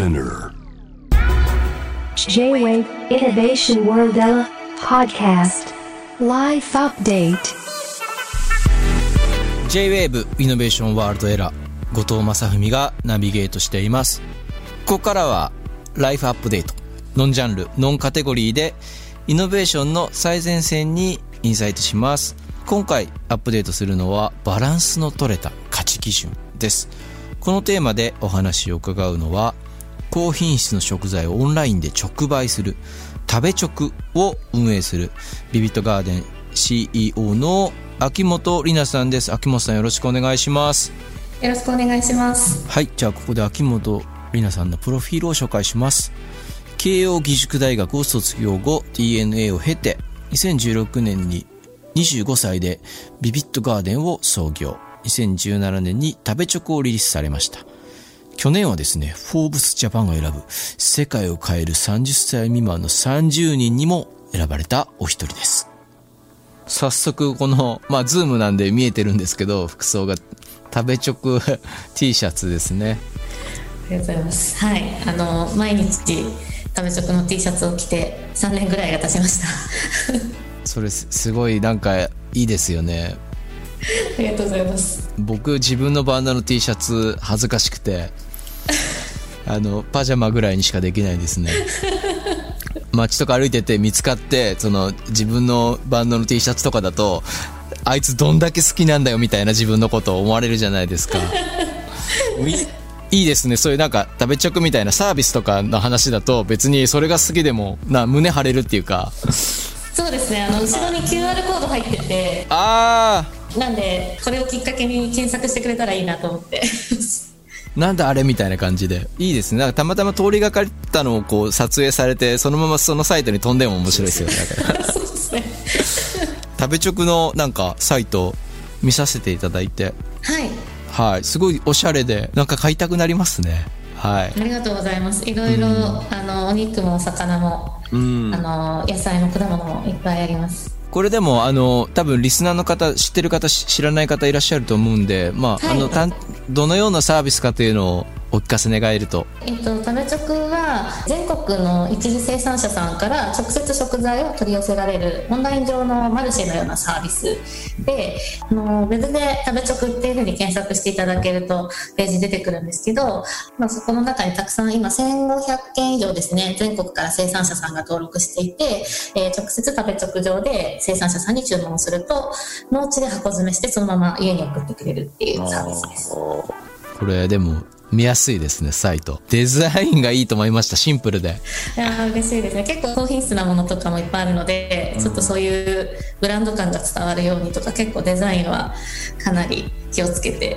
Spinner. J-Wave Innovation World Podcast. Life Update. J-WAVE イノベーションワールドエラー後藤正文がナビゲートしています。ここからはライフアップデートノンジャンルノンカテゴリーでイノベーションの最前線にインサイトします。今回アップデートするのはバランスの取れた価値基準です。このテーマでお話を伺うのは高品質の食材をオンラインで直売する。食べ直を運営する。ビビットガーデン CEO の秋元里奈さんです。秋元さんよろしくお願いします。よろしくお願いします。はいじゃあここで秋元里奈さんのプロフィールを紹介します。慶應義塾大学を卒業後 DNA を経て2016年に25歳でビビッドガーデンを創業。2017年に食べチョクをリリースされました去年はですね、フォーブスジャパンが選ぶ世界を変える30歳未満の30人にも選ばれたお一人です。早速この、まあズームなんで見えてるんですけど、服装が食べ直 T シャツですね。ありがとうございます。はい、あの毎日食べチョクの T シャツを着て3年ぐらいが経ちました。それすすごいなんかいいですよね。ありがとうございます。僕自分のバンドの T シャツ恥ずかしくて、あの、パジャマぐらいにしかできないですね。街とか歩いてて見つかって、その自分のバンドの T シャツとかだと、あいつどんだけ好きなんだよみたいな自分のことを思われるじゃないですか。いいいですね。そういうなんか食べ直みたいなサービスとかの話だと別にそれが好きでもな胸張れるっていうか。そうですね。あの後ろに QR コード入ってて、あーなんでこれをきっかけに検索してくれたらいいなと思って。なんだあれみたいな感じで。いいですね。なんかたまたま通りがかったのをこう撮影されて、そのままそのサイトに飛んでも面白いですよね。そうですね。食べ直のなんかサイト見させていただいて、はい。はい。すごいおしゃれで、なんか買いたくなりますね。はい。ありがとうございます。いろいろ、あのお肉もお魚も、うんあ。の野菜も果物もいっぱいあります。これでも、あの、多分リスナーの方、知ってる方、し知らない方いらっしゃると思うんで、まあ、はい。あの、たんどのようなサービスかというのをお聞かせ願えると。えっと、食べ直は全国の一次生産者さんから直接食材を取り寄せられるオンライン上のマルシェのようなサービスであのウェブで食べ直っていうふうに検索していただけるとページ出てくるんですけど、まあ、そこの中にたくさん今1500件以上ですね全国から生産者さんが登録していて、えー直接食べ直上で生産者さんに注文すると農地で箱詰めしてそのまま家に送ってくれるっていうサービスです。これ、でも、見やすいですね、サイト。デザインがいいと思いました、シンプルで。いやー嬉しいですね結構高品質なものとかもいっぱいあるので、ちょっとそういうブランド感が伝わるようにとか結構デザインはかなり気をつけて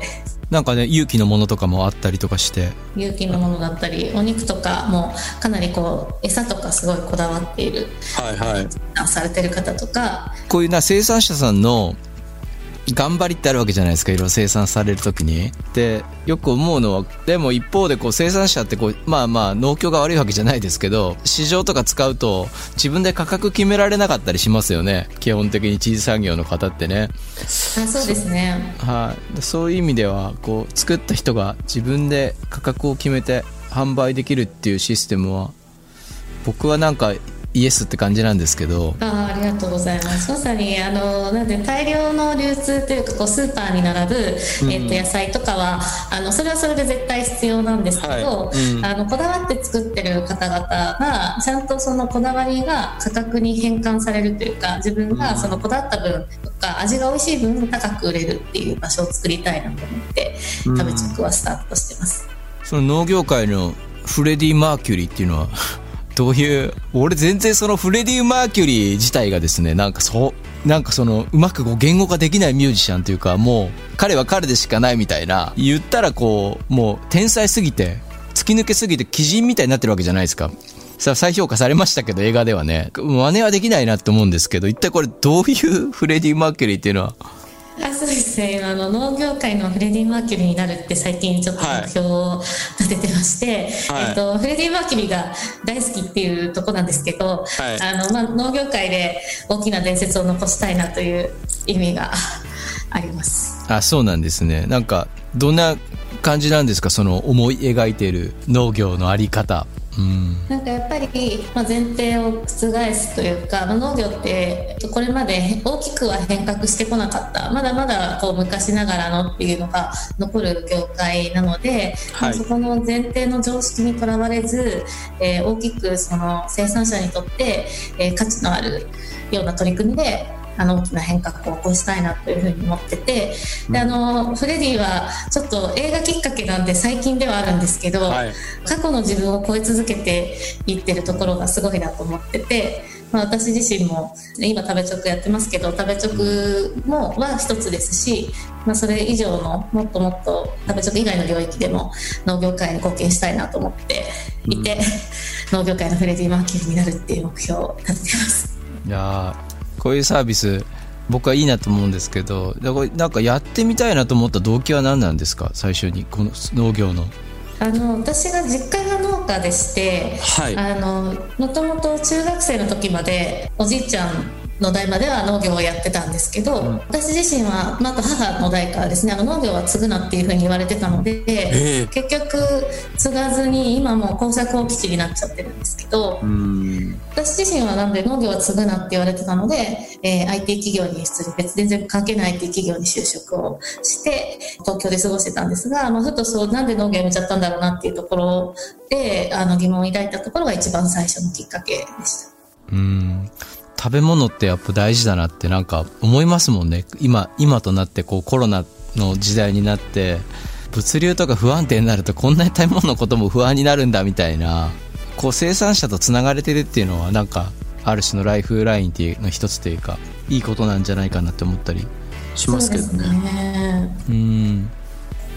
なんかね、勇気のものとかもあったりとかして。有機のものだったりお肉とかもかなりこう餌とかすごいこだわっているはいはい。あされてる方とかこういうな生産者さんの頑張りってあるわけじゃないですかいろいろ生産されるときに。でよく思うのはでも一方でこう生産者ってこうまあまあ農協が悪いわけじゃないですけど市場とか使うと自分で価格決められなかったりしますよね。基本的にチーズ産業の方ってね。あそうですね。はい、でそういう意味ではこう作った人が自分で価格を決めて販売できるっていうシステムは僕はなんかイエスって感じなんですけどあーありがとうございます。まさにあのなんで大量の流通というかこうスーパーに並ぶ、えっと野菜とかはあのそれはそれで絶対必要なんですけど、はい。うん。あのこだわって作ってる方々がちゃんとそのこだわりが価格に変換されるというか自分がそのこだわった分とか味が美味しい分高く売れるっていう場所を作りたいなと思って食べチョクはスタートしてます。その農業界のフレディ・マーキュリーっていうのはどういう俺全然そのフレディ・マーキュリー自体がですねなんかそうなんかそのうまくこう言語化できないミュージシャンというかもう彼は彼でしかないみたいな言ったらこうもう天才すぎて突き抜けすぎて鬼人みたいになってるわけじゃないですか。さあ再評価されましたけど映画ではね。真似はできないなって思うんですけど一体これどういうフレディ・マーキュリーっていうのはあそうですね。あの農業界のフレディ・マーキュリーになるって最近ちょっと目標を立ててまして、はい。えっと、フレディ・マーキュリーが大好きっていうとこなんですけど、はい。あのまあ、農業界で大きな伝説を残したいなという意味があります。あそうなんですね。なんかどんな感じなんですか？その思い描いている農業のあり方うん。なんかやっぱり、まあ、前提を覆すというか、まあ、農業ってこれまで大きくは変革してこなかった。まだまだこう昔ながらのっていうのが残る業界なので、はい。まあそこの前提の常識にとらわれず、えー大きくその生産者にとって、えー価値のあるような取り組みであの大きな変革を起こしたいなというふうに思っててであのフレディはちょっと映画きっかけなんで最近ではあるんですけど、はい。過去の自分を超え続けていってるところがすごいなと思ってて、まあ、私自身も今食べ直やってますけど食べ直もは一つですし、まあ、それ以上のもっともっと食べ直以外の領域でも農業界に貢献したいなと思っていて、農業界のフレディ・マーキュリーになるっていう目標を立ててます。いやーこういうサービス僕はいいなと思うんですけどだからなんかやってみたいなと思った動機は何なんですか？最初にこの農業の。あの私が実家が農家でして、はい。あのもともと中学生の時までおじいちゃんの代までは農業をやってたんですけど、私自身は、まあ、あと母の代からですねあの農業は継ぐなっていうふうに言われてたので、え結局継がずに今もう耕作放棄地になっちゃってるんですけど、うん。私自身はなんで農業は継ぐなって言われてたので、えー IT 企業に失礼別全然関係ない IT 企業に就職をして東京で過ごしてたんですが、まあ、ふとそうなんで農業やめちゃったんだろうなっていうところであの疑問を抱いたところが一番最初のきっかけでした。うん食べ物ってやっぱ大事だなってなんか思いますもんね。今今となってこうコロナの時代になって物流とか不安定になるとこんなに食べ物のことも不安になるんだみたいなこう生産者とつながれてるっていうのはなんかある種のライフラインっていうの一つというかいいことなんじゃないかなって思ったりしますけどね。ね。うん。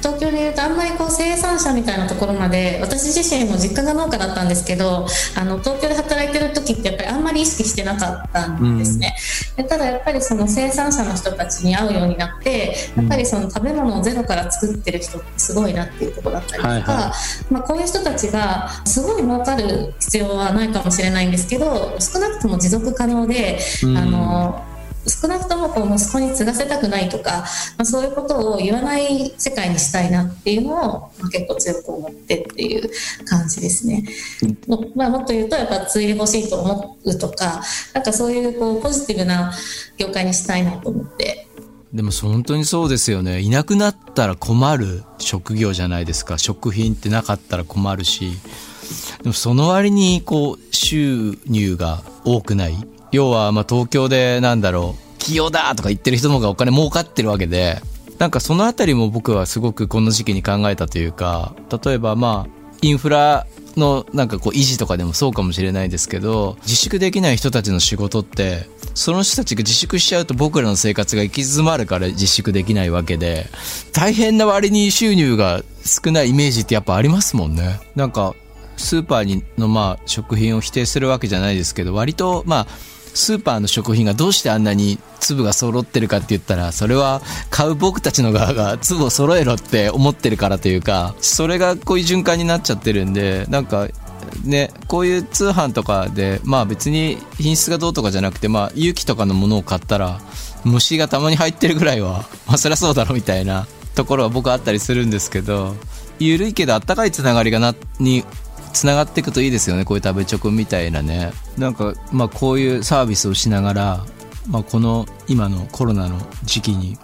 東京でいうとあんまりこう生産者みたいなところまで私自身も実家が農家だったんですけどあの東京で働いてる時ってやっぱりあんまり意識してなかったんですね、でただやっぱりその生産者の人たちに会うようになってやっぱりその食べ物をゼロから作ってる人ってすごいなっていうところだったりとか、はいはまあ、こういう人たちがすごい儲かる必要はないかもしれないんですけど少なくとも持続可能で、うん。あの少なくともこう息子に継がせたくないとか、まあ、そういうことを言わない世界にしたいなっていうのを、まあ、結構強く思ってっていう感じですね。もまあ、もっと言うとやっぱ継いでほしいと思うとかなんかそういうこうポジティブな業界にしたいなと思って。でも本当にそうですよね。いなくなったら困る職業じゃないですか。食品ってなかったら困るし。でもその割にこう収入が多くない要はま東京でなんだろう起業だとか言ってる人の方がお金儲かってるわけでなんかそのあたりも僕はすごくこの時期に考えたというか例えばまあインフラのなんかこう維持とかでもそうかもしれないですけど自粛できない人たちの仕事ってその人たちが自粛しちゃうと僕らの生活が行き詰まるから自粛できないわけで大変な割に収入が少ないイメージってやっぱありますもんね。なんかスーパーのまあ食品を否定するわけじゃないですけど割とまあスーパーの食品がどうしてあんなに粒が揃ってるかって言ったらそれは買う僕たちの側が粒を揃えろって思ってるからというかそれがこういう循環になっちゃってるんでなんかねこういう通販とかでまあ別に品質がどうとかじゃなくてまあ有機とかのものを買ったら虫がたまに入ってるぐらいはまあそりゃそうだろみたいなところは僕あったりするんですけど緩いけどあったかいつながりがなにつながっていくといいですよね。こういう食べチョクみたいなね。なんかまあこういうサービスをしながら、まあ、この今のコロナの時期に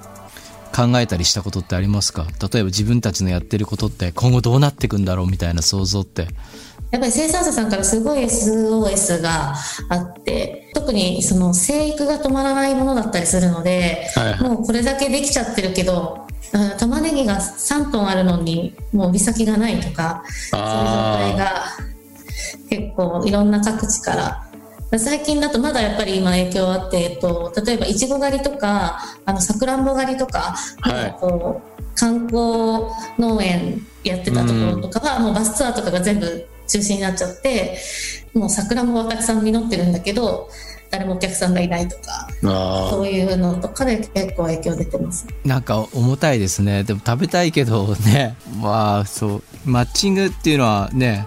考えたりしたことってありますか？例えば自分たちのやってることって今後どうなっていくんだろうみたいな想像って。やっぱり生産者さんからすごい SOS があって特にその生育が止まらないものだったりするので、はいはい。もうこれだけできちゃってるけどあ玉ねぎが3トンあるのにもう売り先がないとかそういう状態が結構いろんな各地から。最近だとまだやっぱり今影響あって、えっと、例えばいちご狩りとかあのさくらんぼ狩りとか、はい。こう観光農園やってたところとかは、もうバスツアーとかが全部中止になっちゃってもう桜もたくさん実ってるんだけど誰もお客さんがいないとかそういうのとかで結構影響出てます。なんか重たいですね。でも食べたいけど ね。まあそう。マッチングっていうのはね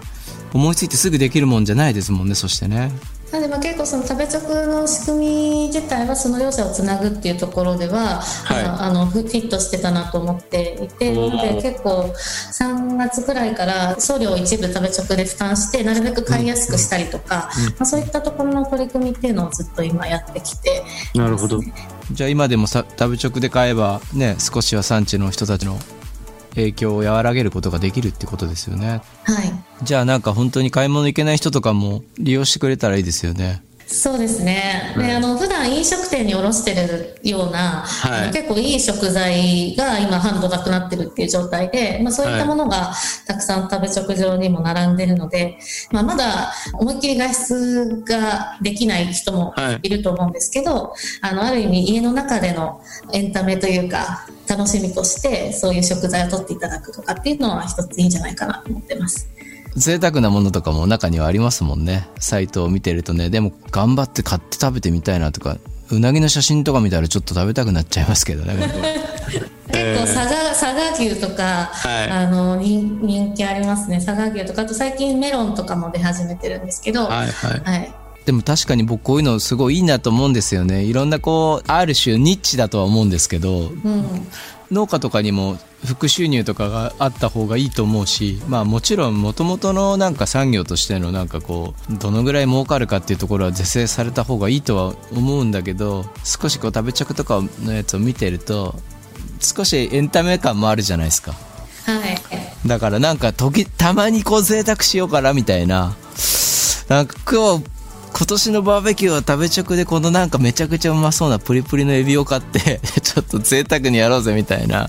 思いついてすぐできるもんじゃないですもんねそしてねなのでまあ結結構その食べ直の仕組み自体はその両者をつなぐっていうところでは、はい。あのフフィットしてたなと思っていてなので結構3月くらいから送料を一部食べ直で負担してなるべく買いやすくしたりとか、まあ、そういったところの取り組みっていうのをずっと今やってきて。なるほど。じゃあ今でもさ食べ直で買えばね少しは産地の人たちの影響を和らげることができるってことですよね。はい。じゃあなんか本当に買い物行けない人とかも利用してくれたらいいですよねそうですね。で、あの、普段飲食店に卸してるような、はい結構いい食材が今販路なくなってるっていう状態で、まあそういったものがたくさん食べ直上にも並んでるので、まあまだ思いっきり外出ができない人もはいいると思うんですけど、あの、ある意味家の中でのエンタメというか、楽しみとしてそういう食材を取っていただくとかっていうのは一ついいんじゃないかなと思ってます。贅沢なものとかも中にはありますもんね。サイトを見てるとね。でも頑張って買って食べてみたいなとかうなぎの写真とか見たらちょっと食べたくなっちゃいますけどね。結構佐賀佐賀牛とか、はい。あの人人気ありますね。佐賀牛とかあと最近メロンとかも出始めてるんですけど、はいはい。はい。でも確かに僕こういうのすごいいいなと思うんですよね。いろんなこうある種ニッチだとは思うんですけどうん、農家とかにも副収入とかがあった方がいいと思うしまあもちろん元々のなんか産業としてのなんかこうどのぐらい儲かるかっていうところは是正された方がいいとは思うんだけど少しこう食べ着とかのやつを見てると少しエンタメ感もあるじゃないですか。はい。だからなんか時たまにこう贅沢しようかなみたいな。なんか今日今年のバーベキューは食べ直でこのなんかめちゃくちゃうまそうなプリプリのエビを買って ちょっと贅沢にやろうぜみたいな。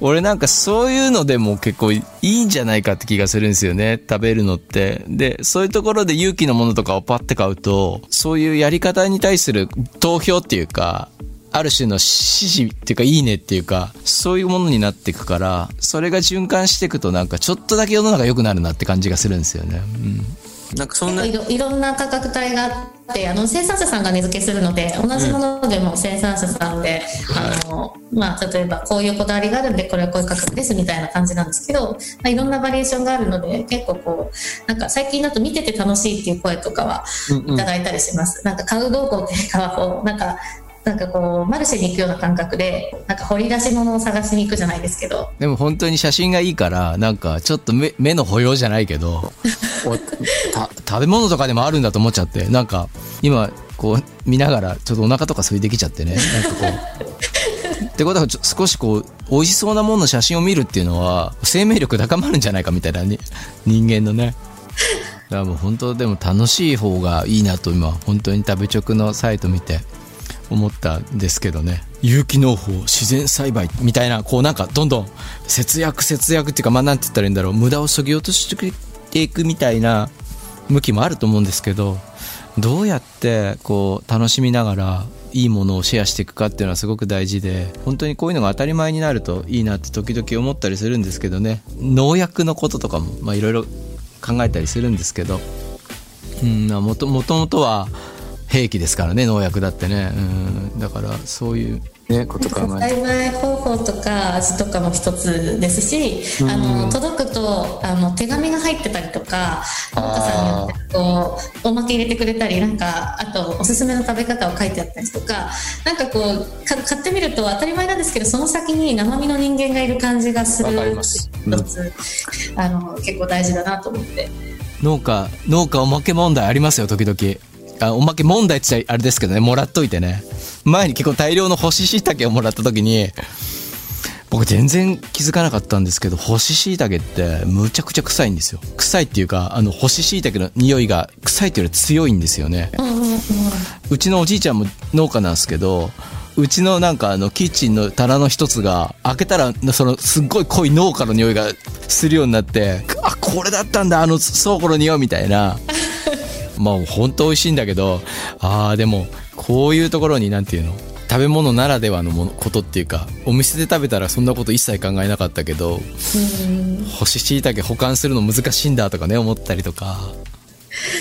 俺なんかそういうのでも結構いいんじゃないかって気がするんですよね。食べるのって。でそういうところで勇気のものとかをパッて買うとそういうやり方に対する投票っていうかある種の支持っていうかいいねっていうかそういうものになっていくからそれが循環していくとなんかちょっとだけ世の中良くなるなって感じがするんですよね、うん、なんかそんな、いろいろんな価格帯があってあの生産者さんが値付けするので同じものでも生産者さんで、あのまあ、例えばこういうこだわりがあるんでこれはこういう価格ですみたいな感じなんですけど、まあ、いろんなバリエーションがあるので結構こうなんか最近だと見てて楽しいっていう声とかはいただいたりします。なんか買う動向っていうかはこうなんかなんかこうマルシェに行くような感覚でなんか掘り出し物を探しに行くじゃないですけど。でも本当に写真がいいからなんかちょっと目目の保養じゃないけど 食べ物とかでもあるんだと思っちゃってなんか今こう見ながらちょっとお腹とか空いてきちゃってね。なんかこう。ってことはちょ少しこう美味しそうなものの写真を見るっていうのは生命力高まるんじゃないかみたいなに人間のね。だからもう本当でも楽しい方がいいなと今本当に食べ直のサイト見て思ったんですけどね。有機農法自然栽培みたいなこうなんかどんどん節約節約っていうかまあなんて言ったらいいんだろう。無駄をそぎ落としていくみたいな向きもあると思うんですけどどうやってこう楽しみながらいいものをシェアしていくかっていうのはすごく大事で本当にこういうのが当たり前になるといいなって時々思ったりするんですけどね。農薬のこととかもいろいろ考えたりするんですけど。うんもともともとは兵器ですからね農薬だってね。うん。だからそういうねこと考えて。栽培方法とか味とかも一つですし、あの届くとあの手紙が入ってたりとか農家さんによってこうおまけ入れてくれたりなんかあとおすすめの食べ方を書いてあったりとかなんかこうか買ってみると当たり前なんですけどその先に生身の人間がいる感じがするわかります。一つ、あの結構大事だなと思って。農家農家おまけ問題ありますよ時々あおまけ問題って言っちゃあれですけどね。もらっといてね。前に結構大量の干し椎茸をもらった時に僕全然気づかなかったんですけど干し椎茸ってむちゃくちゃ臭いんですよ。臭いっていうかあの干し椎茸の匂いが臭いっていうより強いんですよね。うんうんうんうちのおじいちゃんも農家なんですけどうちのなんかあのキッチンの棚の一つが開けたらそのすっごい濃い農家の匂いがするようになってあこれだったんだあの倉庫の匂いみたいな。まあ本当美味しいんだけどああでもこういうところになんていうの？食べ物ならではのものことっていうかお店で食べたらそんなこと一切考えなかったけど干し椎茸保管するの難しいんだとかね思ったりとか。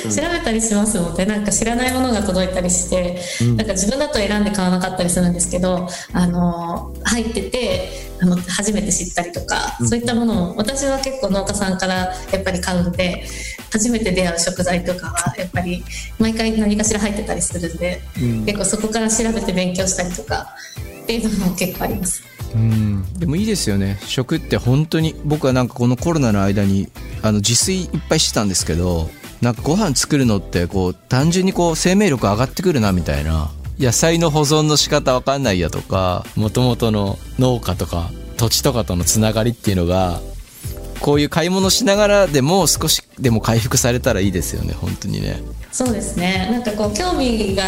調べたりしますもんね。なんか知らないものが届いたりして、なんか自分だと選んで買わなかったりするんですけどあの入っててあの初めて知ったりとか、そういったものを私は結構農家さんからやっぱり買うんで初めて出会う食材とかはやっぱり毎回何かしら入ってたりするんで、結構そこから調べて勉強したりとかっていうのも結構あります。うん。でもいいですよね。食って本当に僕はなんかこのコロナの間にあの自炊いっぱいしてたんですけどなんかご飯作るのってこう単純にこう生命力上がってくるなみたいな野菜の保存の仕方わかんないやとかもともとの農家とか土地とかとのつながりっていうのがこういう買い物しながらでも少しでも回復されたらいいですよね本当にね。そうですね。なんかこう興味が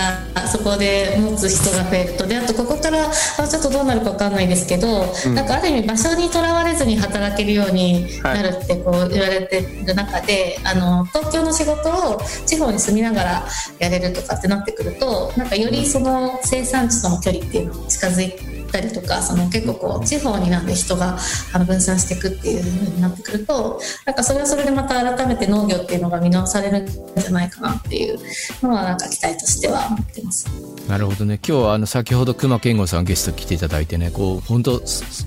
そこで持つ人が増えると。であとここからあちょっとどうなるか分かんないですけど、うん、なんかある意味場所にとらわれずに働けるようになるってこう言われてる中で、はい、あの東京の仕事を地方に住みながらやれるとかってなってくるとなんかよりその生産地との距離っていうのも近づいてったりとかその結構こう地方になんで人があの分散していくっていう風になってくるとなんかそれはそれでまた改めて農業っていうのが見直されるんじゃないかなっていうのはなんか期待としては思ってます。なるほどね。今日はあの先ほど熊健吾さんゲスト来ていただいてねこう本当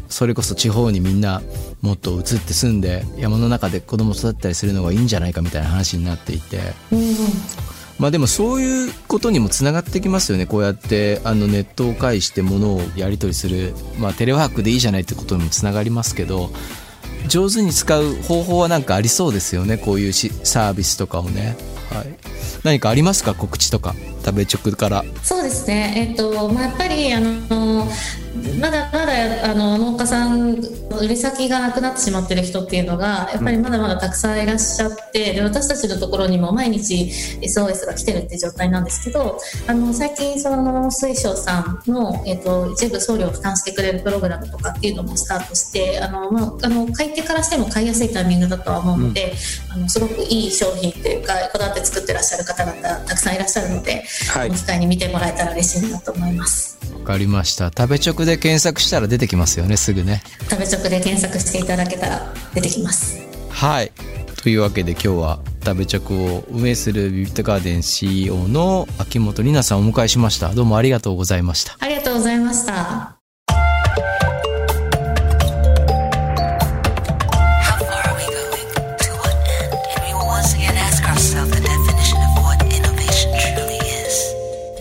それこそ地方にみんなもっと移って住んで山の中で子供育ったりするのがいいんじゃないかみたいな話になっていて、うん、まあでもそういうことにもつながってきますよね。こうやってあのネットを介してものをやり取りする、まあ、テレワークでいいじゃないってことにもつながりますけど上手に使う方法は何かありそうですよね。こういうサービスとかをね、はい、何かありますか？告知とか。食べ直から。そうですね。えっ、と、まあ、やっぱりあのまだまだあの農家さん売り先がなくなってしまってる人っていうのがやっぱりまだまだたくさんいらっしゃってで私たちのところにも毎日 SOS が来てるっていう状態なんですけどあの最近その水晶さんの、えーと、一部送料を負担してくれるプログラムとかっていうのもスタートしてあの、まあ、あの買い手からしても買いやすいタイミングだとは思うので、うん、あのすごくいい商品っていうかこだわって作ってらっしゃる方々たくさんいらっしゃるので、はい、この機会に見てもらえたら嬉しいなと思います。わかりました。食べ直で検索したら出てきますよねすぐね。食べ直で検索していただけたら出てきます。はい。というわけで今日は食べ直を運営するビビットガーデン CEO の秋元里奈さんをお迎えしました。どうもありがとうございました。ありがとうございました「